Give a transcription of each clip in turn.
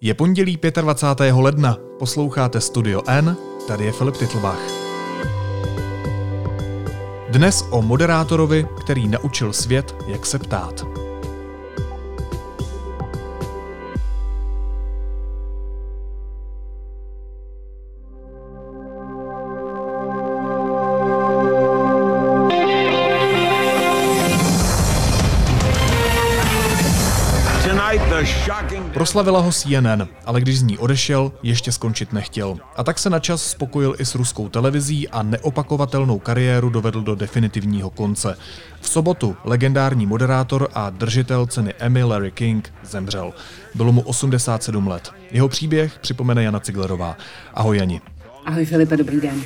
Je pondělí 25. ledna, posloucháte Studio N, tady je Filip Titlbach. Dnes o moderátorovi, který naučil svět, jak se ptát. Proslavila ho CNN, ale když z ní odešel, ještě skončit nechtěl. A tak se načas spokojil i s ruskou televizí a neopakovatelnou kariéru dovedl do definitivního konce. V sobotu legendární moderátor a držitel ceny Emmy Larry King zemřel. Bylo mu 87 let. Jeho příběh připomene Jana Ciglerová. Ahoj Jani. Ahoj Filipe, dobrý den.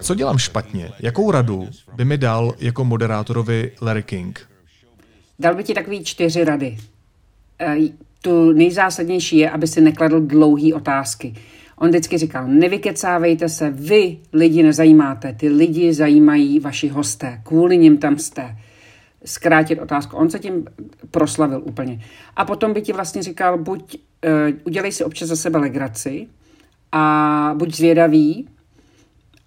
Co dělám špatně? Jakou radu by mi dal jako moderátorovi Larry King? Dal by ti takový čtyři rady. E, tu nejzásadnější je, aby si nekladl dlouhé otázky. On vždycky říkal, nevykecávejte se, vy lidi nezajímáte, ty lidi zajímají vaši hosté, kvůli nim tam jste. Zkrátit otázku. On se tím proslavil úplně. A potom by ti vlastně říkal, buď uh, udělej si občas za sebe legraci a buď zvědavý,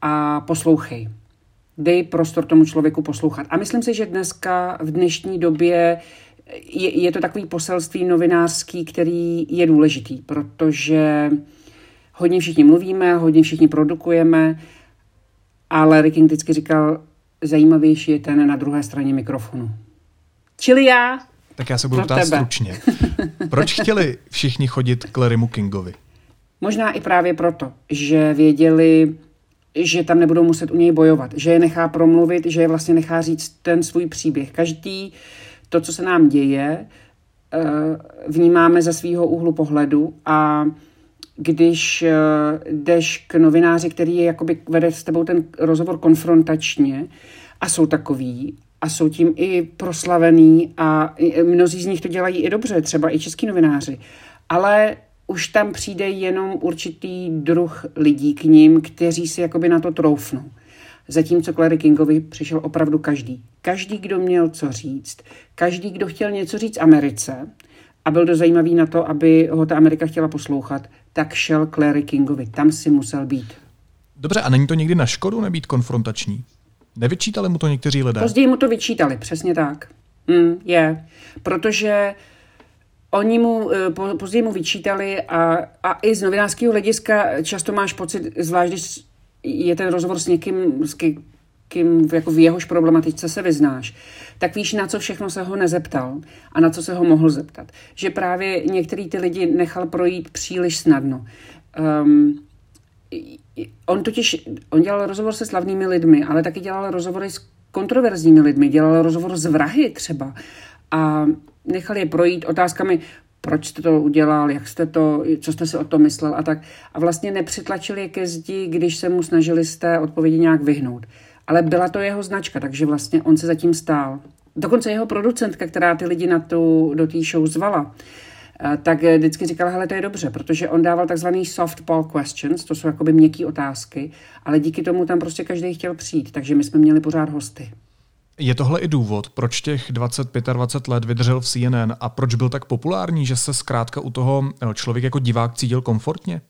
a poslouchej. Dej prostor tomu člověku poslouchat. A myslím si, že dneska, v dnešní době, je, je to takový poselství novinářský, který je důležitý, protože hodně všichni mluvíme, hodně všichni produkujeme, ale Rick vždycky říkal, zajímavější je ten na druhé straně mikrofonu. Čili já. Tak já se budu ptát stručně. Proč chtěli všichni chodit k Larrymu Kingovi? Možná i právě proto, že věděli, že tam nebudou muset u něj bojovat, že je nechá promluvit, že je vlastně nechá říct ten svůj příběh. Každý to, co se nám děje, eh, vnímáme ze svého úhlu pohledu a když eh, jdeš k novináři, který je jakoby vede s tebou ten rozhovor konfrontačně a jsou takový a jsou tím i proslavený a mnozí z nich to dělají i dobře, třeba i český novináři, ale už tam přijde jenom určitý druh lidí k ním, kteří si jakoby na to troufnou. Zatímco Clary Kingovi přišel opravdu každý. Každý, kdo měl co říct, každý, kdo chtěl něco říct Americe a byl dost zajímavý na to, aby ho ta Amerika chtěla poslouchat, tak šel Clary Kingovi. Tam si musel být. Dobře, a není to někdy na škodu nebýt konfrontační? Nevyčítali mu to někteří lidé? Později mu to vyčítali, přesně tak. Mm, je. Protože Oni mu eh, později mu vyčítali a, a i z novinářského hlediska často máš pocit, zvlášť když je ten rozhovor s někým, s kým jako v jehož problematice se vyznáš, tak víš, na co všechno se ho nezeptal a na co se ho mohl zeptat. Že právě některý ty lidi nechal projít příliš snadno. Um, on totiž, on dělal rozhovor se slavnými lidmi, ale taky dělal rozhovory s kontroverzními lidmi, dělal rozhovor s vrahy třeba. A nechal je projít otázkami, proč jste to udělal, jak jste to, co jste si o tom myslel a tak. A vlastně nepřitlačili je ke zdi, když se mu snažili z té odpovědi nějak vyhnout. Ale byla to jeho značka, takže vlastně on se zatím stál. Dokonce jeho producentka, která ty lidi na tu, do té show zvala, eh, tak vždycky říkala, hele, to je dobře, protože on dával takzvaný softball questions, to jsou jakoby měkké otázky, ale díky tomu tam prostě každý chtěl přijít, takže my jsme měli pořád hosty. Je tohle i důvod, proč těch 20-25 let vydržel v CNN a proč byl tak populární, že se zkrátka u toho eh, člověk jako divák cítil komfortně?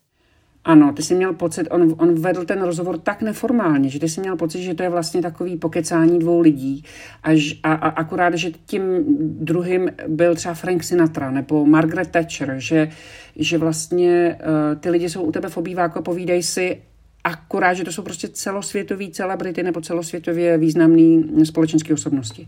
Ano, ty jsi měl pocit, on, on vedl ten rozhovor tak neformálně, že ty jsi měl pocit, že to je vlastně takový pokecání dvou lidí. Až, a, a akurát, že tím druhým byl třeba Frank Sinatra nebo Margaret Thatcher, že, že vlastně uh, ty lidi jsou u tebe v obýváku a povídají si Akorát, že to jsou prostě celosvětové celebrity nebo celosvětově významné společenské osobnosti.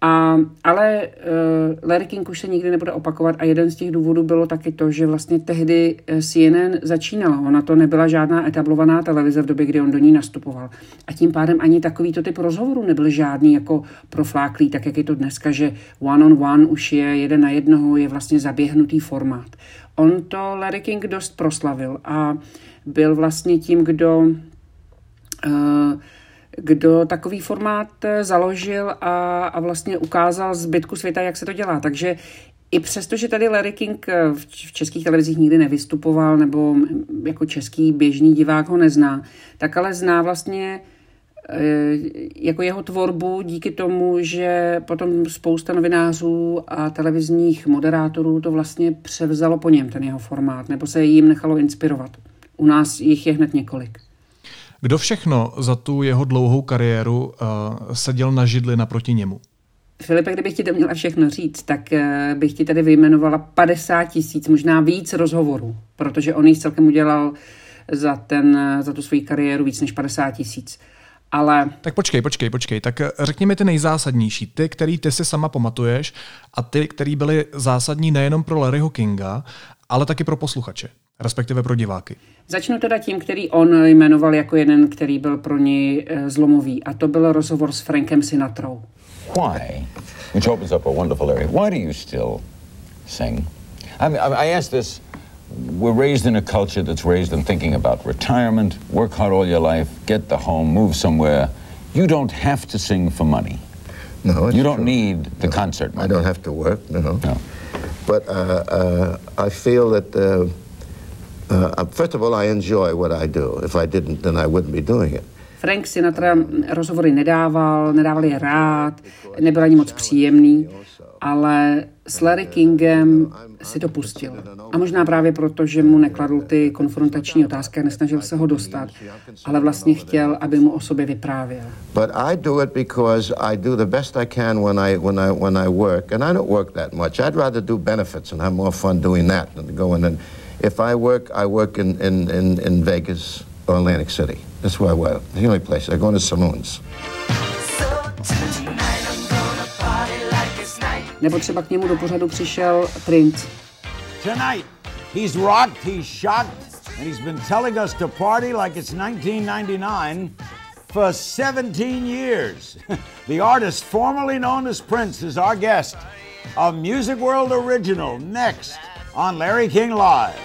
A, ale uh, Larry King už se nikdy nebude opakovat a jeden z těch důvodů bylo taky to, že vlastně tehdy eh, CNN začínala. Ona to nebyla žádná etablovaná televize v době, kdy on do ní nastupoval. A tím pádem ani takovýto typ rozhovoru nebyl žádný jako profláklý, tak jak je to dneska, že one on one už je jeden na jednoho, je vlastně zaběhnutý formát. On to Larry King dost proslavil a byl vlastně tím, kdo, eh, kdo takový formát eh, založil a, a vlastně ukázal zbytku světa, jak se to dělá. Takže i přesto, že tady Larry King eh, v českých televizích nikdy nevystupoval, nebo jako český běžný divák ho nezná, tak ale zná vlastně jako jeho tvorbu díky tomu, že potom spousta novinářů a televizních moderátorů to vlastně převzalo po něm, ten jeho formát, nebo se jim nechalo inspirovat. U nás jich je hned několik. Kdo všechno za tu jeho dlouhou kariéru uh, seděl na židli naproti němu? Filipe, kdybych ti to měla všechno říct, tak uh, bych ti tady vyjmenovala 50 tisíc, možná víc rozhovorů, protože on jich celkem udělal za, ten, za tu svoji kariéru víc než 50 tisíc. Ale... Tak počkej, počkej, počkej. Tak eh, řekni mi ty nejzásadnější, ty, který ty si sama pamatuješ a ty, který byly zásadní nejenom pro Larryho Kinga, ale taky pro posluchače respektive pro diváky. Začnu teda tím, který on jmenoval jako jeden, který byl pro něj eh, zlomový. A to byl rozhovor s Frankem Sinatrou. Why, which opens up a wonderful area, why do you still sing? I, mean, I ask this, we're raised in a culture that's raised in thinking about retirement, work hard all your life, get the home, move somewhere. You don't have to sing for money. No, You don't true. need the no, concert money. I don't have to work, no. No. But uh, uh, I feel that, uh, uh, first of all, I enjoy what I do. If I didn't, then I wouldn't be doing it. Frank Sinatra rozhovory nedával, nedával je rád, nebyl ani moc příjemný, ale s Larry Kingem si to pustil. A možná právě proto, že mu nekladl ty konfrontační otázky a nesnažil se ho dostat, ale vlastně chtěl, aby mu o sobě vyprávěl. But I do it because I do the best I can when I when I when I work, and I don't work that much. I'd rather do benefits and have more fun doing that than going and if I work, I work in in in, in Vegas or Atlantic City. That's where I work. The only place I go to saloons. Nebo třeba k němu do pořadu přišel Prince. Tonight, he's rocked, he's shocked, and he's been telling us to party like it's 1999 for 17 years. the artist formerly known as Prince is our guest. A Music World original next on Larry King Live.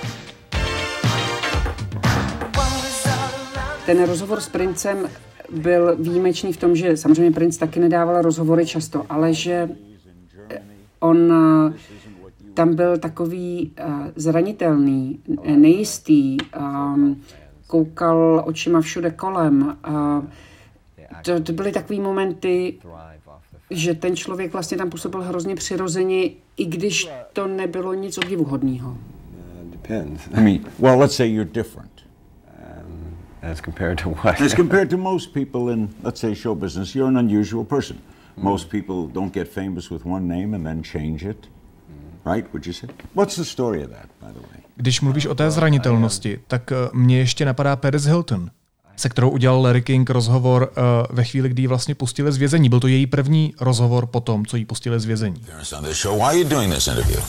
Ten rozhovor s Princem byl výjimečný v tom, že samozřejmě Prince taky nedával rozhovory často, ale že on eh, tam byl takový uh, zranitelný, nejistý, um, koukal očima všude kolem. To, to byly takové momenty, že ten člověk vlastně tam působil hrozně přirozeně, i když to nebylo nic obdivuhodného. Depends. I mean, well, let's say you're different. Um, as compared to what? As compared to most people in, let's say, show business, you're an unusual person. Most people don't get famous with one name and then change it. Right, would you say? What's the story of that, by the way? Když mluvíš o té zranitelnosti, tak mě ještě napadá Paris Hilton, se kterou udělal Larry King rozhovor uh, ve chvíli, kdy ji vlastně pustili z vězení. Byl to její první rozhovor po tom, co ji pustili z vězení. Why are you doing this interview?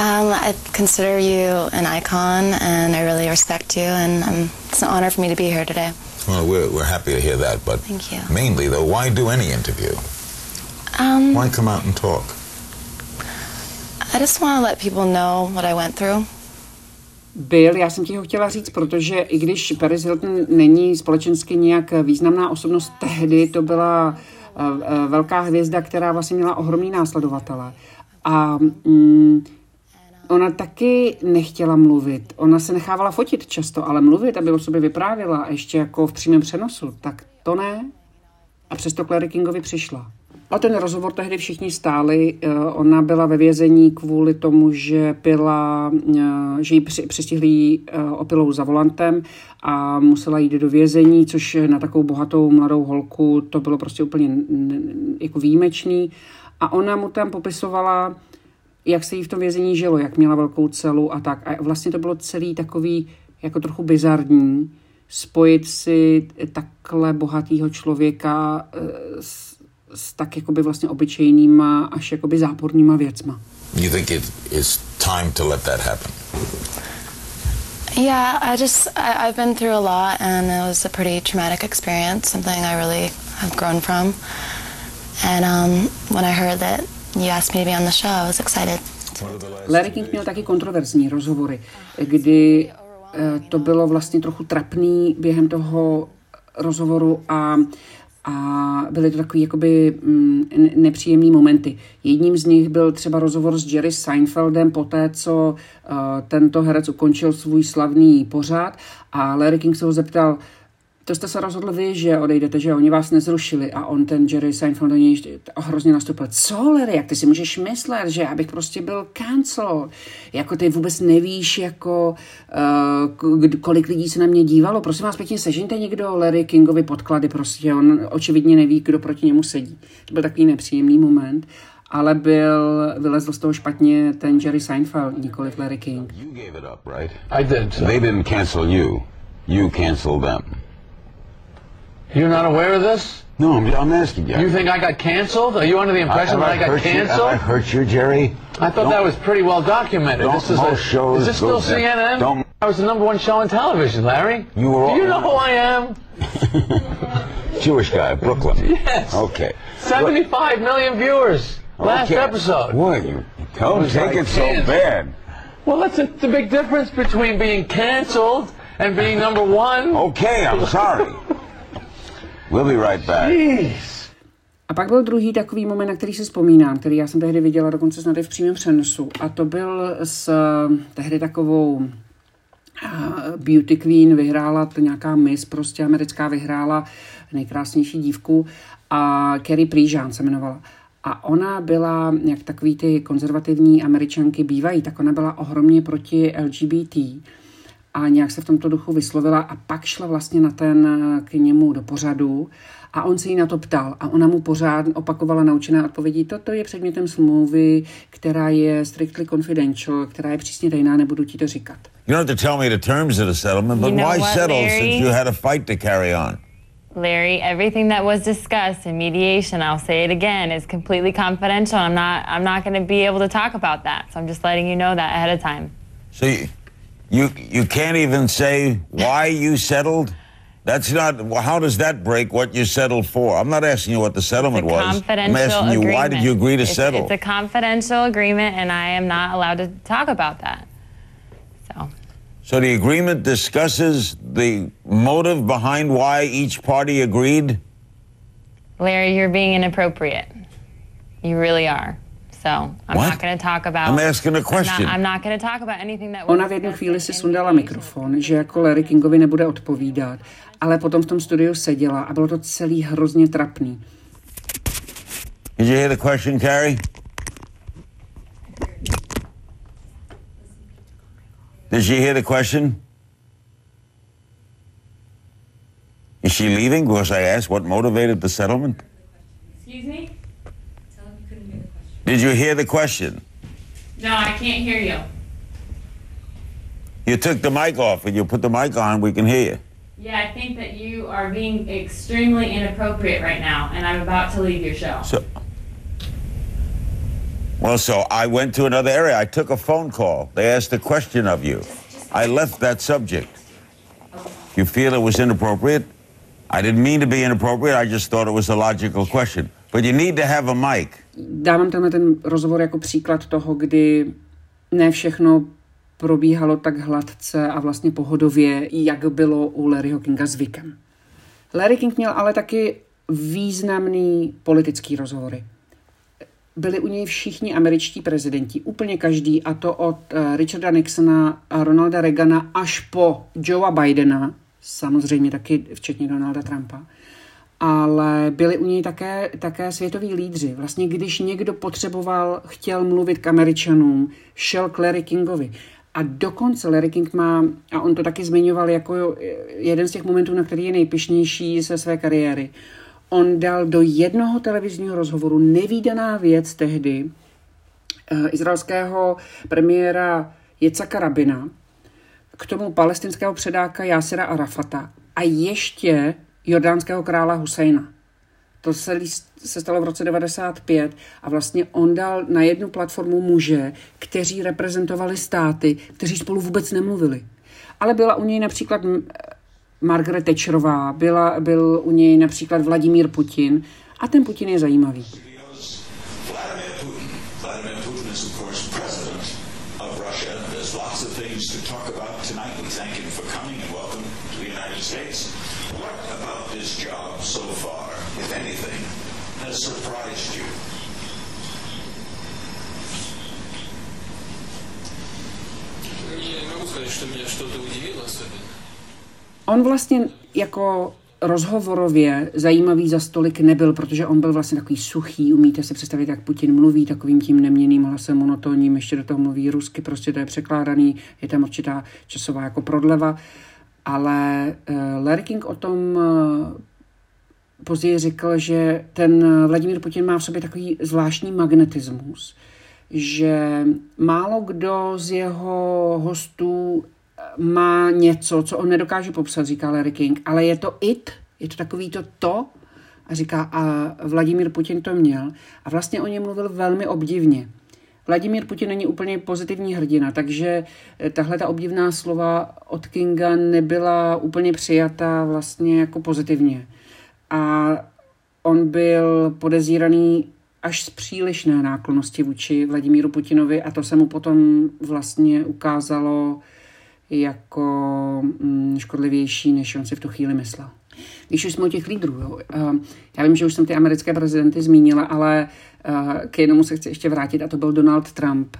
Um, I consider you an icon, and I really respect you, and um, it's an honor for me to be here today. Well, we're, we're happy to hear that, but Thank you. mainly, though, why do any interview? Um, Why come out and talk? I just want to let people know what I went through. Byl, já jsem ti ho chtěla říct, protože i když Paris Hilton není společensky nějak významná osobnost, tehdy to byla uh, uh, velká hvězda, která vlastně měla ohromný následovatele. A mm, ona taky nechtěla mluvit. Ona se nechávala fotit často, ale mluvit, aby o sobě vyprávěla, ještě jako v přímém přenosu, tak to ne. A přesto Clary Kingovi přišla. A ten rozhovor tehdy všichni stáli. Eh, Ona byla ve vězení kvůli tomu, že pila, eh, že ji jí, eh, opilou za volantem a musela jít do vězení, což na takovou bohatou mladou holku to bylo prostě úplně jako výjimečný. A ona mu tam popisovala, jak se jí v tom vězení žilo, jak měla velkou celu a tak. A vlastně to bylo celý takový jako trochu bizarní, spojit si takhle bohatýho člověka s, s tak jakoby vlastně obyčejnýma až jakoby zápornýma věcma. You think it is time to let that happen? Yeah, I just I, I've been through a lot, and it was a pretty traumatic experience. Something I really have grown from. And um, when I heard that you asked me to be on the show, I was excited. Larry King měl taky kontroverzní rozhovory, kdy eh, to bylo vlastně trochu trapný během toho rozhovoru a a byly to takové jakoby mm, nepříjemné momenty. Jedním z nich byl třeba rozhovor s Jerry Seinfeldem po té, co uh, tento herec ukončil svůj slavný pořád a Larry King se ho zeptal, to jste se rozhodl vy, že odejdete, že oni vás nezrušili a on ten Jerry Seinfeld do něj hrozně nastupil. Co, Larry, jak ty si můžeš myslet, že já bych prostě byl cancel. Jako ty vůbec nevíš, jako uh, kolik lidí se na mě dívalo. Prosím vás pěkně, sežeňte někdo Larry Kingovi podklady, prostě on očividně neví, kdo proti němu sedí. To byl takový nepříjemný moment ale byl, vylezl z toho špatně ten Jerry Seinfeld, nikoli Larry King. You gave it up, right? I did. So. They didn't cancel you. You canceled them. You're not aware of this? No, I'm, I'm asking you. You think I got canceled? Are you under the impression I, that I, got canceled? I hurt you, Jerry? I thought don't, that was pretty well documented. Don't, this is most a, shows is this still CNN? Don't, I was the number one show on television, Larry. You were. Do you know who I am? Jewish guy, Brooklyn. Yes. Okay. Seventy-five million viewers. Last okay. episode. What? You don't take like it so canceled. bad. Well, that's a, the big difference between being canceled and being number one. Okay, I'm sorry. We'll be right back. Jeez. A pak byl druhý takový moment, na který si vzpomínám, který já jsem tehdy viděla dokonce snad i v přímém přenosu. A to byl s tehdy takovou Beauty Queen, vyhrála to nějaká Miss, prostě americká vyhrála nejkrásnější dívku a Carrie Prejean se jmenovala. A ona byla, jak takový ty konzervativní američanky bývají, tak ona byla ohromně proti LGBT a nějak se v tomto duchu vyslovila a pak šla vlastně na ten k němu do pořadu a on se jí na to ptal a ona mu pořád opakovala naučené odpovědi. Toto je předmětem smlouvy, která je strictly confidential, která je přísně tajná, nebudu ti to říkat. You don't have to tell me the terms of the settlement, but you know why what, settle Larry? since you had a fight to carry on? Larry, everything that was discussed in mediation, I'll say it again, is completely confidential. I'm not I'm not going to be able to talk about that. So I'm just letting you know that ahead of time. So you, you you can't even say why you settled? That's not. How does that break what you settled for? I'm not asking you what the settlement it's a was. Confidential I'm asking you agreement. why did you agree to it's, settle? It's a confidential agreement, and I am not allowed to talk about that. So. So the agreement discusses the motive behind why each party agreed. Larry, you're being inappropriate. You really are. So I'm What? not going to talk about. I'm asking a question. I'm not, I'm not going to talk about anything that. Ona v jednu chvíli si sundala mikrofon, že jako Larry Kingovi nebude odpovídat, ale potom v tom studiu seděla a bylo to celý hrozně trapný. Did you hear the question, Carrie? Did she hear the question? Is she leaving? Because I asked what motivated the settlement. Excuse me? Did you hear the question? No, I can't hear you. You took the mic off and you put the mic on, we can hear you. Yeah, I think that you are being extremely inappropriate right now, and I'm about to leave your show. So, well, so I went to another area. I took a phone call. They asked a question of you. I left that subject. You feel it was inappropriate? I didn't mean to be inappropriate. I just thought it was a logical question. But you need to have a mic. Dávám tenhle ten rozhovor jako příklad toho, kdy ne všechno probíhalo tak hladce a vlastně pohodově, jak bylo u Larryho Kinga zvykem. Larry King měl ale taky významný politický rozhovory. Byli u něj všichni američtí prezidenti, úplně každý, a to od Richarda Nixona Ronalda Reagana až po Joea Bidena, samozřejmě taky včetně Donalda Trumpa ale byli u něj také, také světoví lídři. Vlastně když někdo potřeboval, chtěl mluvit k Američanům, šel k Larry Kingovi. A dokonce Larry King má, a on to taky zmiňoval jako jeden z těch momentů, na který je nejpišnější ze své kariéry, on dal do jednoho televizního rozhovoru nevýdaná věc tehdy uh, izraelského premiéra Jecaka Rabina k tomu palestinského předáka Yasira Arafata a ještě jordánského krála Husajna. To se, se stalo v roce 95 a vlastně on dal na jednu platformu muže, kteří reprezentovali státy, kteří spolu vůbec nemluvili. Ale byla u něj například Margaret Thatcherová, byla, byl u něj například Vladimír Putin a ten Putin je zajímavý. On vlastně jako rozhovorově zajímavý za stolik nebyl, protože on byl vlastně takový suchý, umíte si představit, jak Putin mluví takovým tím neměným hlasem, monotónním, ještě do toho mluví rusky, prostě to je překládaný, je tam určitá časová jako prodleva, ale uh, Larry King o tom uh, později řekl, že ten Vladimír Putin má v sobě takový zvláštní magnetismus, že málo kdo z jeho hostů má něco, co on nedokáže popsat, říká Larry King, ale je to it, je to takový to to, a říká, a Vladimír Putin to měl. A vlastně o něm mluvil velmi obdivně. Vladimír Putin není úplně pozitivní hrdina, takže eh, tahle ta obdivná slova od Kinga nebyla úplně přijata vlastně jako pozitivně. A on byl podezíraný až z přílišné náklonosti vůči Vladimíru Putinovi a to se mu potom vlastně ukázalo jako mm, škodlivější, než on si v tu chvíli myslel. Když už jsme u těch lídrů, jo, uh, já vím, že už jsem ty americké prezidenty zmínila, ale uh, k jednomu se chci ještě vrátit a to byl Donald Trump.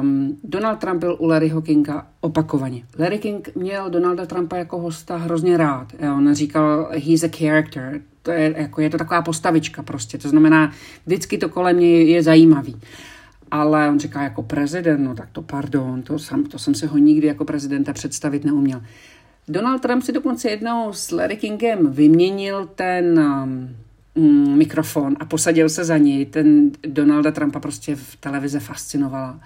Um, Donald Trump byl u Larryho Kinga opakovaně. Larry King měl Donalda Trumpa jako hosta hrozně rád. On říkal, he's a character. To je, jako, je to taková postavička prostě. To znamená, vždycky to kolem něj je zajímavý ale on říká jako prezident, no tak to pardon, to, sam, to jsem se ho nikdy jako prezidenta představit neuměl. Donald Trump si dokonce jednou s Larry Kingem vyměnil ten um, mikrofon a posadil se za něj. Ten Donalda Trumpa prostě v televize fascinovala.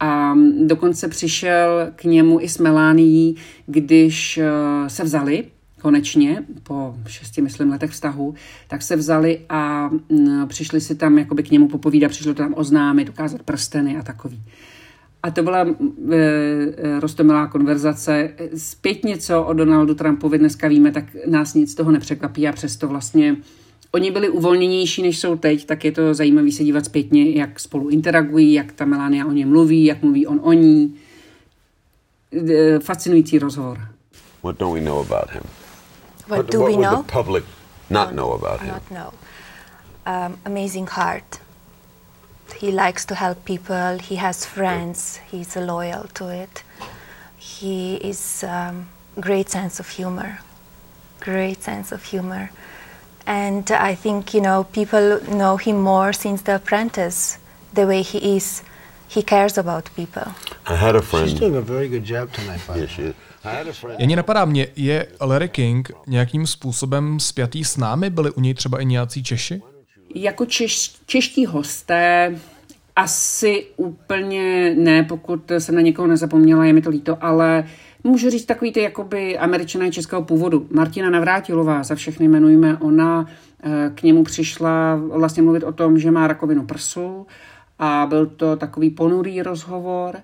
A dokonce přišel k němu i s Melánií, když uh, se vzali konečně, po šesti, myslím, letech vztahu, tak se vzali a mm, přišli si tam jakoby k němu popovídat, přišlo tam oznámit, ukázat prsteny a takový. A to byla e, e, rostomilá konverzace. Zpětně, co o Donaldu Trumpovi dneska víme, tak nás nic z toho nepřekvapí a přesto vlastně oni byli uvolněnější, než jsou teď, tak je to zajímavé se dívat zpětně, jak spolu interagují, jak ta Melania o něm mluví, jak mluví on o ní. E, fascinující rozhovor. What don't we know about him? What, what do what we know? the public not know about him? Not know. Um, amazing heart. He likes to help people. He has friends. He's loyal to it. He is um, great sense of humor. Great sense of humor. And I think you know people know him more since The Apprentice. The way he is, he cares about people. I had a friend. She's doing a very good job tonight. By Yes, she is. I had a friend. Jen napadá mě, je Larry King nějakým způsobem spjatý s námi? Byli u něj třeba i nějací Češi? Jako češ, čeští hosté asi úplně ne, pokud jsem na někoho nezapomněla, je mi to líto, ale můžu říct takový ty jakoby američané českého původu. Martina Navrátilová, za všechny jmenujeme, ona eh, k němu přišla vlastně mluvit o tom, že má rakovinu prsu a byl to takový ponurý rozhovor,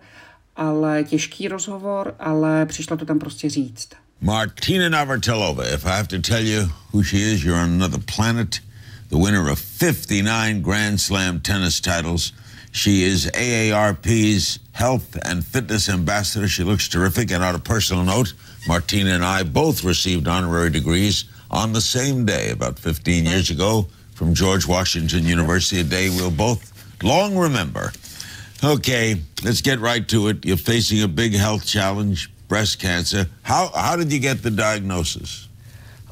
ale těžký rozhovor, ale přišla to tam prostě říct. Martina Navratilova, if I have to tell you who she is, you're on another planet. The winner of 59 Grand Slam tennis titles. She is AARP's health and fitness ambassador. She looks terrific. And on a personal note, Martina and I both received honorary degrees on the same day about 15 years ago from George Washington University, a day we'll both long remember. Okay, let's get right to it. You're facing a big health challenge, breast cancer. How, how did you get the diagnosis?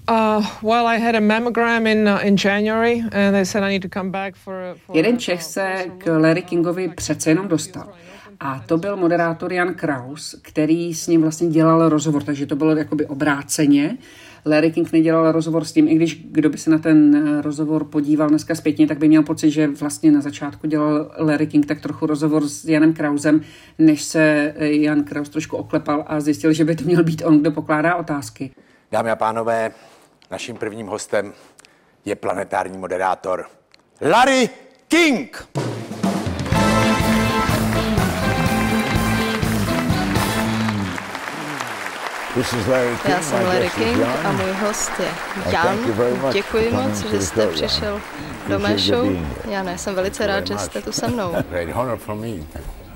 Uh, well, I had a mammogram in uh, in January, and they said I need to come back for. for Jeden Čech se k Larry Kingovi přece jenom dostal. A to byl moderátor Jan Kraus, který s ním vlastně dělal rozhovor, takže to bylo jakoby obráceně. Larry King nedělal rozhovor s tím, i když kdo by se na ten eh, rozhovor podíval dneska zpětně, tak by měl pocit, že vlastně na začátku dělal Larry King tak trochu rozhovor s Janem Krausem, než se eh, Jan Kraus trošku oklepal a zjistil, že by to měl být on, kdo pokládá otázky. Dámy a pánové, naším prvním hostem je planetární moderátor Larry King. Já jsem Larry King a můj host je Jan. Děkuji moc, že jste přišel do mé show. Jane, jsem velice rád, že jste tu se mnou. Great honor for me.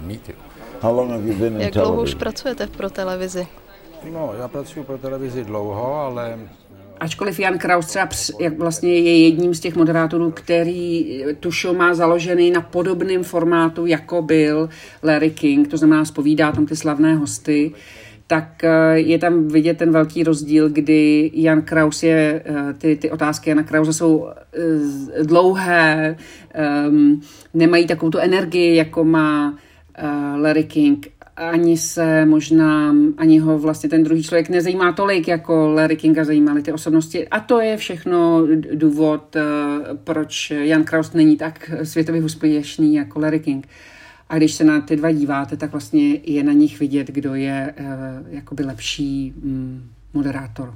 Meet you. How long have you been in Jak dlouho už television? pracujete pro televizi? No, já pracuji pro televizi dlouho, ale Ačkoliv Jan Kraus třeba jak vlastně je jedním z těch moderátorů, který tu show má založený na podobném formátu, jako byl Larry King, to znamená spovídá tam ty slavné hosty, tak eh, je tam vidět ten velký rozdíl, kdy Jan Kraus je, eh, ty, ty otázky Jana Krause jsou eh, dlouhé, um, nemají takovou tu energii, jako má uh, Larry King. Ani se možná, ani ho vlastně ten druhý člověk nezajímá tolik, jako Larry Kinga zajímaly ty osobnosti. A to je všechno důvod, uh, proč Jan Kraus není tak světově úspěšný jako Larry King. A když se na ty dva díváte, tak vlastně je na nich vidět, kdo je uh, jakoby lepší um, moderátor.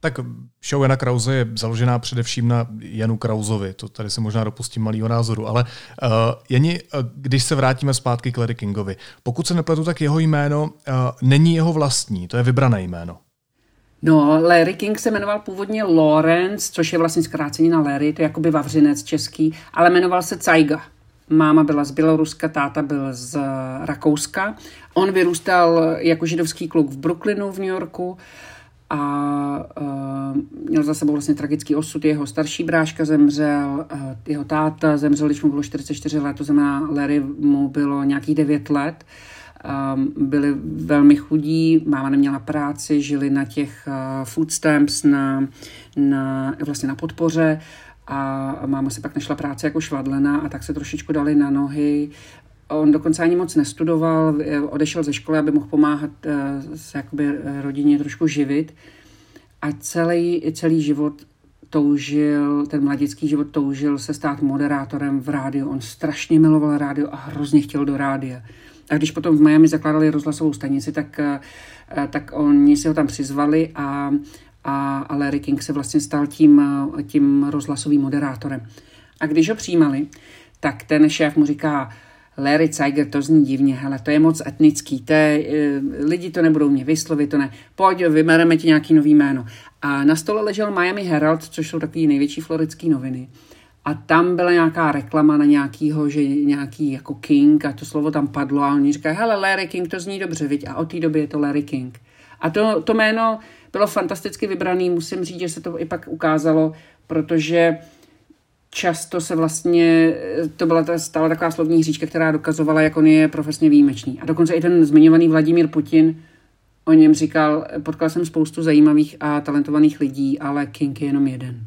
Tak show Jana Krause je založená především na Janu Krauzovi, to tady se možná dopustím malého názoru, ale uh, Jani, uh, když se vrátíme zpátky k Larry Kingovi, pokud se nepletu, tak jeho jméno uh, není jeho vlastní, to je vybrané jméno. No, Larry King se jmenoval původně Lawrence, což je vlastně zkrácení na Larry, to je jakoby vavřinec český, ale jmenoval se Cajga. Máma byla z Běloruska, táta byl z Rakouska. On vyrůstal jako židovský kluk v Brooklynu v New Yorku a uh, měl za sebou vlastně tragický osud. Jeho starší bráška zemřel, uh, jeho táta zemřel, když mu bylo 44 let, to znamená Larry mu bylo nějakých 9 let. Um, byli velmi chudí, máma neměla práci, žili na těch uh, food stamps, na, na, vlastně na podpoře a máma si pak našla práci jako švadlena a tak se trošičku dali na nohy. On dokonce ani moc nestudoval, odešel ze školy, aby mohl pomáhat eh, se jakoby rodině trošku živit. A celý, celý život toužil, ten mladický život toužil se stát moderátorem v rádiu. On strašně miloval rádio a hrozně chtěl do rádia. A když potom v Miami zakládali rozhlasovou stanici, tak, eh, tak oni si ho tam přizvali a a, Larry King se vlastně stal tím, tím rozhlasovým moderátorem. A když ho přijímali, tak ten šéf mu říká, Larry Zeiger, to zní divně, hele, to je moc etnický, to je, e, lidi to nebudou mě vyslovit, to ne, pojď, vybereme ti nějaký nový jméno. A na stole ležel Miami Herald, což jsou takový největší floridský noviny. A tam byla nějaká reklama na nějakýho, že nějaký jako King a to slovo tam padlo a oni říkají, hele, Larry King, to zní dobře, viď? A od té doby je to Larry King. A to, to jméno bylo fantasticky vybraný, musím říct, že se to i pak ukázalo, protože často se vlastně, to byla ta, stále taková slovní hříčka, která dokazovala, jak on je profesně výjimečný. A dokonce i ten zmiňovaný Vladimír Putin o něm říkal, potkal jsem spoustu zajímavých a talentovaných lidí, ale King je jenom jeden.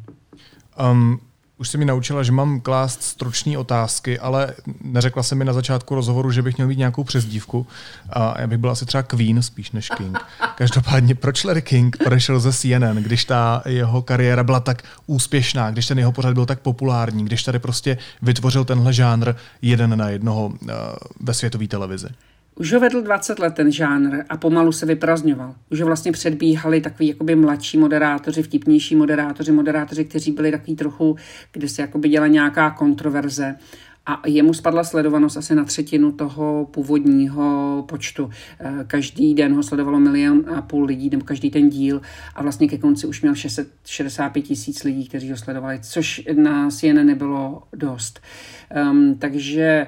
Um, už se mi naučila, že mám klást stručné otázky, ale neřekla se mi na začátku rozhovoru, že bych měl mít nějakou přezdívku. A já bych byl asi třeba Queen spíš než King. Každopádně, proč Larry King odešel ze CNN, když ta jeho kariéra byla tak úspěšná, když ten jeho pořad byl tak populární, když tady prostě vytvořil tenhle žánr jeden na jednoho uh, ve světové televizi? Už ho vedl 20 let ten žánr a pomalu se vyprazňoval. Už ho vlastně předbíhali takový jakoby mladší moderátoři, vtipnější moderátoři, moderátoři, kteří byli takový trochu, kde se jakoby děla nějaká kontroverze. A jemu spadla sledovanost asi na třetinu toho původního počtu. Eh, každý den ho sledovalo milion a půl lidí, nebo každý ten díl. A vlastně ke konci už měl 665 tisíc lidí, kteří ho sledovali, což na CNN nebylo dost. Um, takže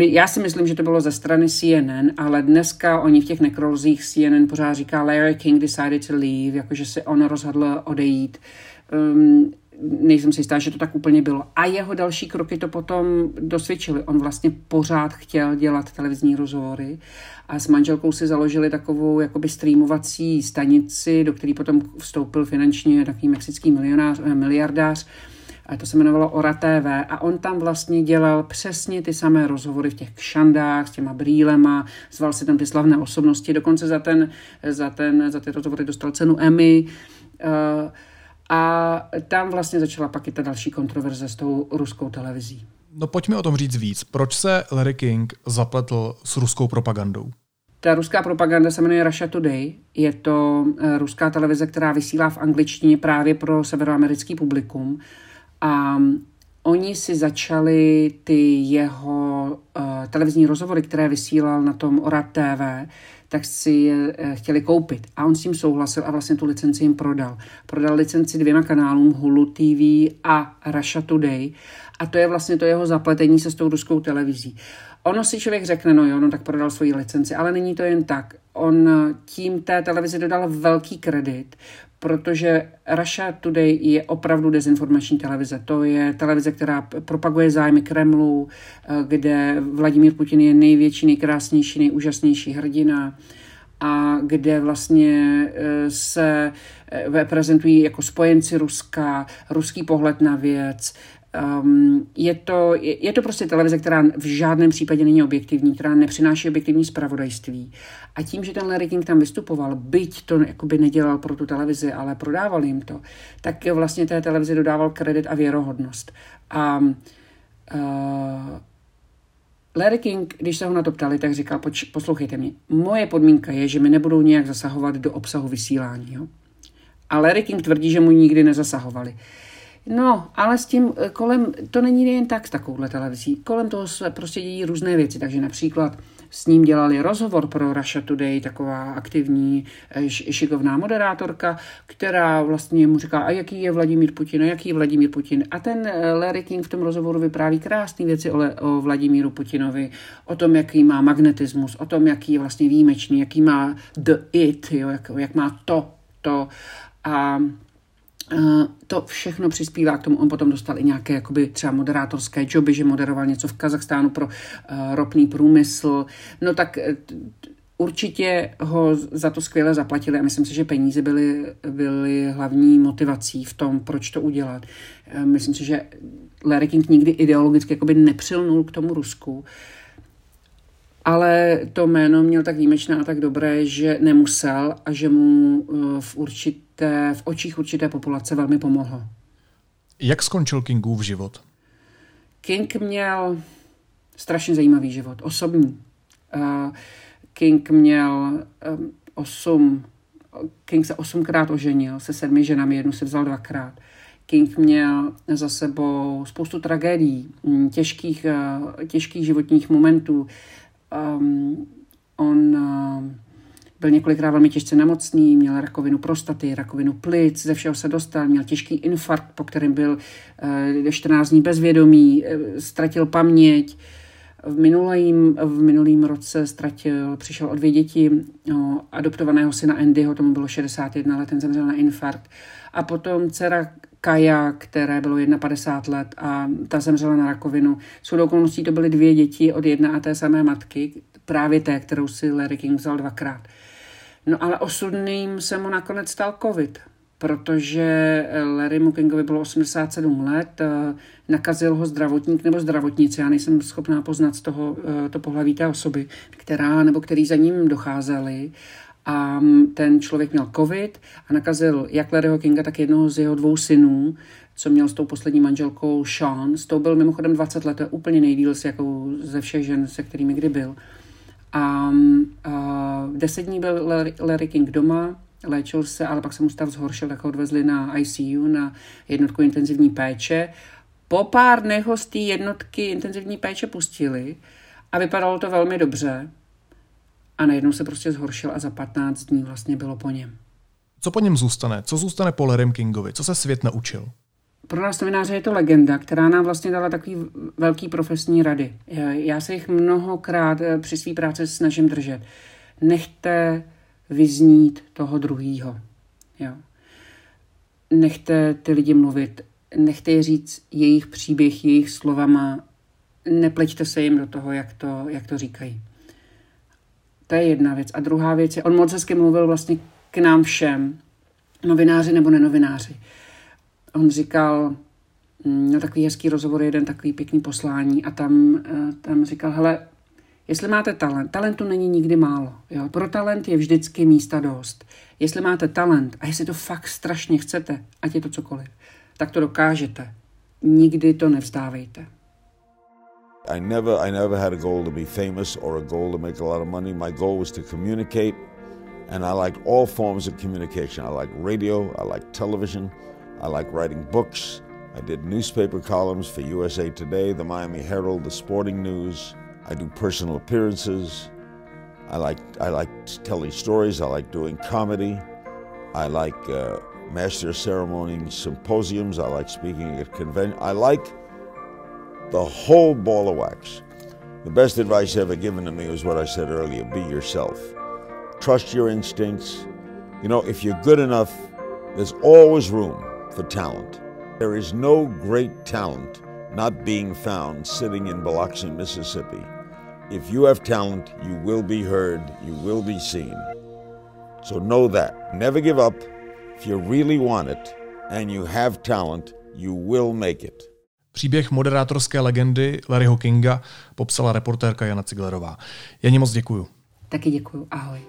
eh, já si myslím, že to bylo ze strany CNN, ale dneska oni v těch nekrolzích CNN pořád říká Larry King decided to leave, jakože se on rozhodl odejít. Um, nejsem si jistá, že to tak úplně bylo. A jeho další kroky to potom dosvědčily. On vlastně pořád chtěl dělat televizní rozhovory a s manželkou si založili takovou jakoby streamovací stanici, do které potom vstoupil finančně takový mexický milionář, eh, miliardář a to se jmenovalo Ora TV a on tam vlastně dělal přesně ty samé rozhovory v těch kšandách s těma brýlema, zval si tam ty slavné osobnosti, dokonce za, ten, za, ten, za ty rozhovory dostal cenu Emmy. Uh, a tam vlastně začala pak i ta další kontroverze s tou ruskou televizí. No pojďme o tom říct víc. Proč se Larry King zapletl s ruskou propagandou? Ta ruská propaganda se jmenuje Russia Today. Je to uh, ruská televize, která vysílá v angličtině právě pro severoamerický publikum. A oni si začali ty jeho uh, televizní rozhovory, které vysílal na tom Orad TV, tak si je uh, chtěli koupit. A on s tím souhlasil a vlastně tu licenci jim prodal. Prodal licenci dvěma kanálům, Hulu TV a Russia Today. A to je vlastně to jeho zapletení se s tou ruskou televizí. Ono si člověk řekne, no jo, no tak prodal svoji licenci, ale není to jen tak. On tím té televizi dodal velký kredit, protože Russia Today je opravdu dezinformační televize. To je televize, která propaguje zájmy Kremlu, eh, kde Vladimír Putin je největší, nejkrásnější, nejúžasnější hrdina a kde vlastně eh, se eh, prezentují jako spojenci Ruska, ruský pohled na věc, Um, je, to, je, je to prostě televize, která v žádném případě není objektivní, která nepřináší objektivní zpravodajství. A tím, že ten Larry King tam vystupoval, byť to jakoby nedělal pro tu televizi, ale prodával jim to, tak vlastně té televizi dodával kredit a věrohodnost. A uh, Larry King, když se ho na to ptali, tak říkal, poč, poslouchejte mě, moje podmínka je, že mi nebudou nějak zasahovat do obsahu vysílání. Jo? A Larry King tvrdí, že mu nikdy nezasahovali. No, ale s tím eh, kolem, to není jen tak s takovouhle televizí. Kolem toho se prostě dějí různé věci, takže například s ním dělali rozhovor pro Russia Today, taková aktivní, eh, šikovná moderátorka, která vlastně mu říká, a jaký je Vladimír Putin, a jaký je Vladimír Putin. A ten eh, Larry King v tom rozhovoru vypráví krásné věci o, o Vladimíru Putinovi, o tom, jaký má magnetismus, o tom, jaký je vlastně výjimečný, jaký má the it, jo, jak, jak má to, to. A to všechno přispívá k tomu, on potom dostal i nějaké jakoby třeba moderátorské joby, že moderoval něco v Kazachstánu pro uh, ropný průmysl. No tak uh, určitě ho za to skvěle zaplatili a myslím si, že peníze byly, byly hlavní motivací v tom, proč to udělat. Myslím si, že Larry King nikdy ideologicky jakoby nepřilnul k tomu Rusku, ale to jméno měl tak výjimečné a tak dobré, že nemusel a že mu v určitě té v očích určité populace velmi pomohlo. Jak skončil Kingův život? King měl strašně zajímavý život, osobní. Uh, King měl um, osm, King se osmkrát oženil se sedmi ženami, jednu si vzal dvakrát. King měl za sebou spoustu tragédií, mm, těžkých, těžkých životních momentů. Um, on uh, byl několikrát velmi těžce nemocný, měl rakovinu prostaty, rakovinu plic, ze všeho se dostal, měl těžký infarkt, po kterém byl 14 eh, dní bezvědomí, eh, ztratil paměť. V minulým, v minulým roce ztratil, přišel o dvě děti, no, adoptovaného syna Andyho, tomu bylo 61 let, ten zemřel na infarkt. A potom dcera Kaja, které bylo 51 let a ta zemřela na rakovinu. Jsou okolností to byly dvě děti od jedné a té samé matky, právě té, kterou si Larry King vzal dvakrát. No ale osudným se mu nakonec stal covid, protože Larry Kingovi bylo 87 let, eh, nakazil ho zdravotník nebo zdravotnice, já nejsem schopná poznat z toho eh, to pohlaví té osoby, která nebo který za ním docházeli a mm, ten člověk měl covid a nakazil jak Larryho Kinga, tak jednoho z jeho dvou synů, co měl s tou poslední manželkou Sean. S tou byl mimochodem 20 let, to je úplně nejdíl s jakou ze všech žen, se kterými kdy byl. A, a deset dní byl Larry King doma, léčil se, ale pak se mu stav zhoršil, tak ho odvezli na ICU, na jednotku intenzivní péče. Po pár dnech ho z té jednotky intenzivní péče pustili a vypadalo to velmi dobře. A najednou se prostě zhoršil a za 15 dní vlastně bylo po něm. Co po něm zůstane? Co zůstane po Larrym Kingovi? Co se svět naučil? pro nás novináře je to legenda, která nám vlastně dala takový velký profesní rady. Já se jich mnohokrát eh, při své práci snažím držet. Nechte vyznít toho druhýho. Jo. Nechte ty lidi mluvit, nechte je říct jejich příběh, jejich slovama, nepleťte se jim do toho, jak to, jak to říkají. To je jedna věc. A druhá věc je, on moc hezky mluvil vlastně k nám všem, novináři nebo nenovináři on říkal, mm, měl takový hezký rozhovor, jeden takový pěkný poslání a tam, eh, tam říkal, hele, jestli máte talent, talentu není nikdy málo. Jo? Pro talent je vždycky místa dost. Jestli máte talent a jestli to fakt strašně chcete, ať je to cokoliv, tak to dokážete. Nikdy to nevzdávejte. I never, I never had a goal to be famous or a goal to make a lot of money. My goal was to communicate, and I like all forms of communication. I like radio, I like television, I like writing books. I did newspaper columns for USA Today, the Miami Herald, the Sporting News. I do personal appearances. I like I like telling stories. I like doing comedy. I like uh, master ceremony symposiums. I like speaking at convention. I like the whole ball of wax. The best advice ever given to me was what I said earlier: be yourself. Trust your instincts. You know, if you're good enough There's always room for talent. There is no great talent not being found sitting in Biloxi, Mississippi. If you have talent, you will be heard, you will be seen. So know that. Never give up. If you really want it and you have talent, you will make it. Příběh moderátorské legendy Larryho Kinga popsala reportérka Jana Ciglerová. Janě moc děkuju. Taky děkuju. Ahoj.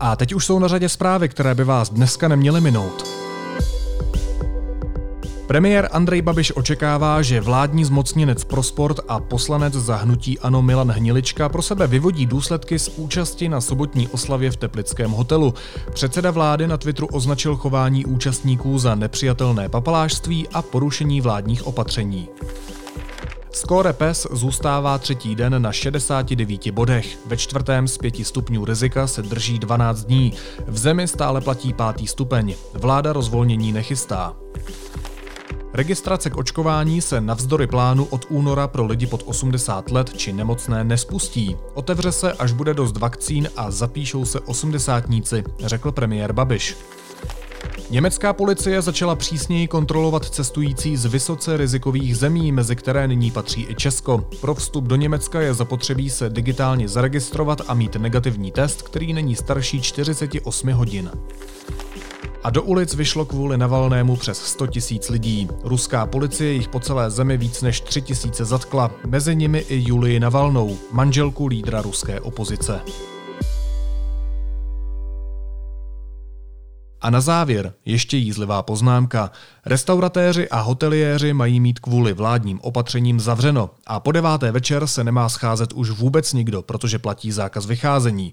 A teď už jsou na řadě zprávy, které by vás dneska neměly minout. Premiér Andrej Babiš očekává, že vládní zmocněnec pro sport a poslanec za hnutí Ano Milan Hnilička pro sebe vyvodí důsledky z účasti na sobotní oslavě v Teplickém hotelu. Předseda vlády na Twitteru označil chování účastníků za nepřijatelné papalášství a porušení vládních opatření. Skóre PES zůstává třetí den na 69 bodech. Ve čtvrtém z pěti stupňů rizika se drží 12 dní. V zemi stále platí pátý stupeň. Vláda rozvolnění nechystá. Registrace k očkování se navzdory plánu od února pro lidi pod 80 let či nemocné nespustí. Otevře se, až bude dost vakcín a zapíšou se osmdesátníci, řekl premiér Babiš. Německá policie začala přísněji kontrolovat cestující z vysoce rizikových zemí, mezi které nyní patří i Česko. Pro vstup do Německa je zapotřebí se digitálně zaregistrovat a mít negativní test, který není starší 48 hodin. A do ulic vyšlo kvůli Navalnému přes 100 tisíc lidí. Ruská policie jich po celé zemi víc než 3 tisíce zatkla, mezi nimi i Julii Navalnou, manželku lídra ruské opozice. A na závěr ještě jízlivá poznámka. Restauratéři a hoteliéři mají mít kvůli vládním opatřením zavřeno a po deváté večer se nemá scházet už vůbec nikdo, protože platí zákaz vycházení.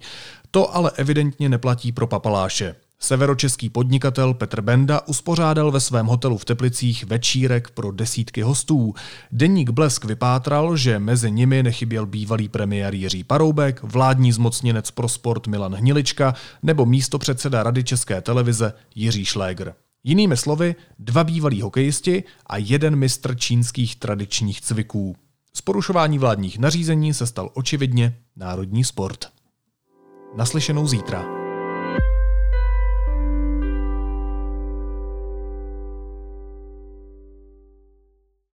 To ale evidentně neplatí pro papaláše. Severočeský podnikatel Petr Benda uspořádal ve svém hotelu v Teplicích večírek pro desítky hostů. Deník Blesk vypátral, že mezi nimi nechyběl bývalý premiér Jiří Paroubek, vládní zmocněnec pro sport Milan Hnilička nebo místo předseda Rady České televize Jiří Šlégr. Jinými slovy, dva bývalí hokejisti a jeden mistr čínských tradičních cviků. Z porušování vládních nařízení se stal očividně národní sport. Naslyšenou zítra.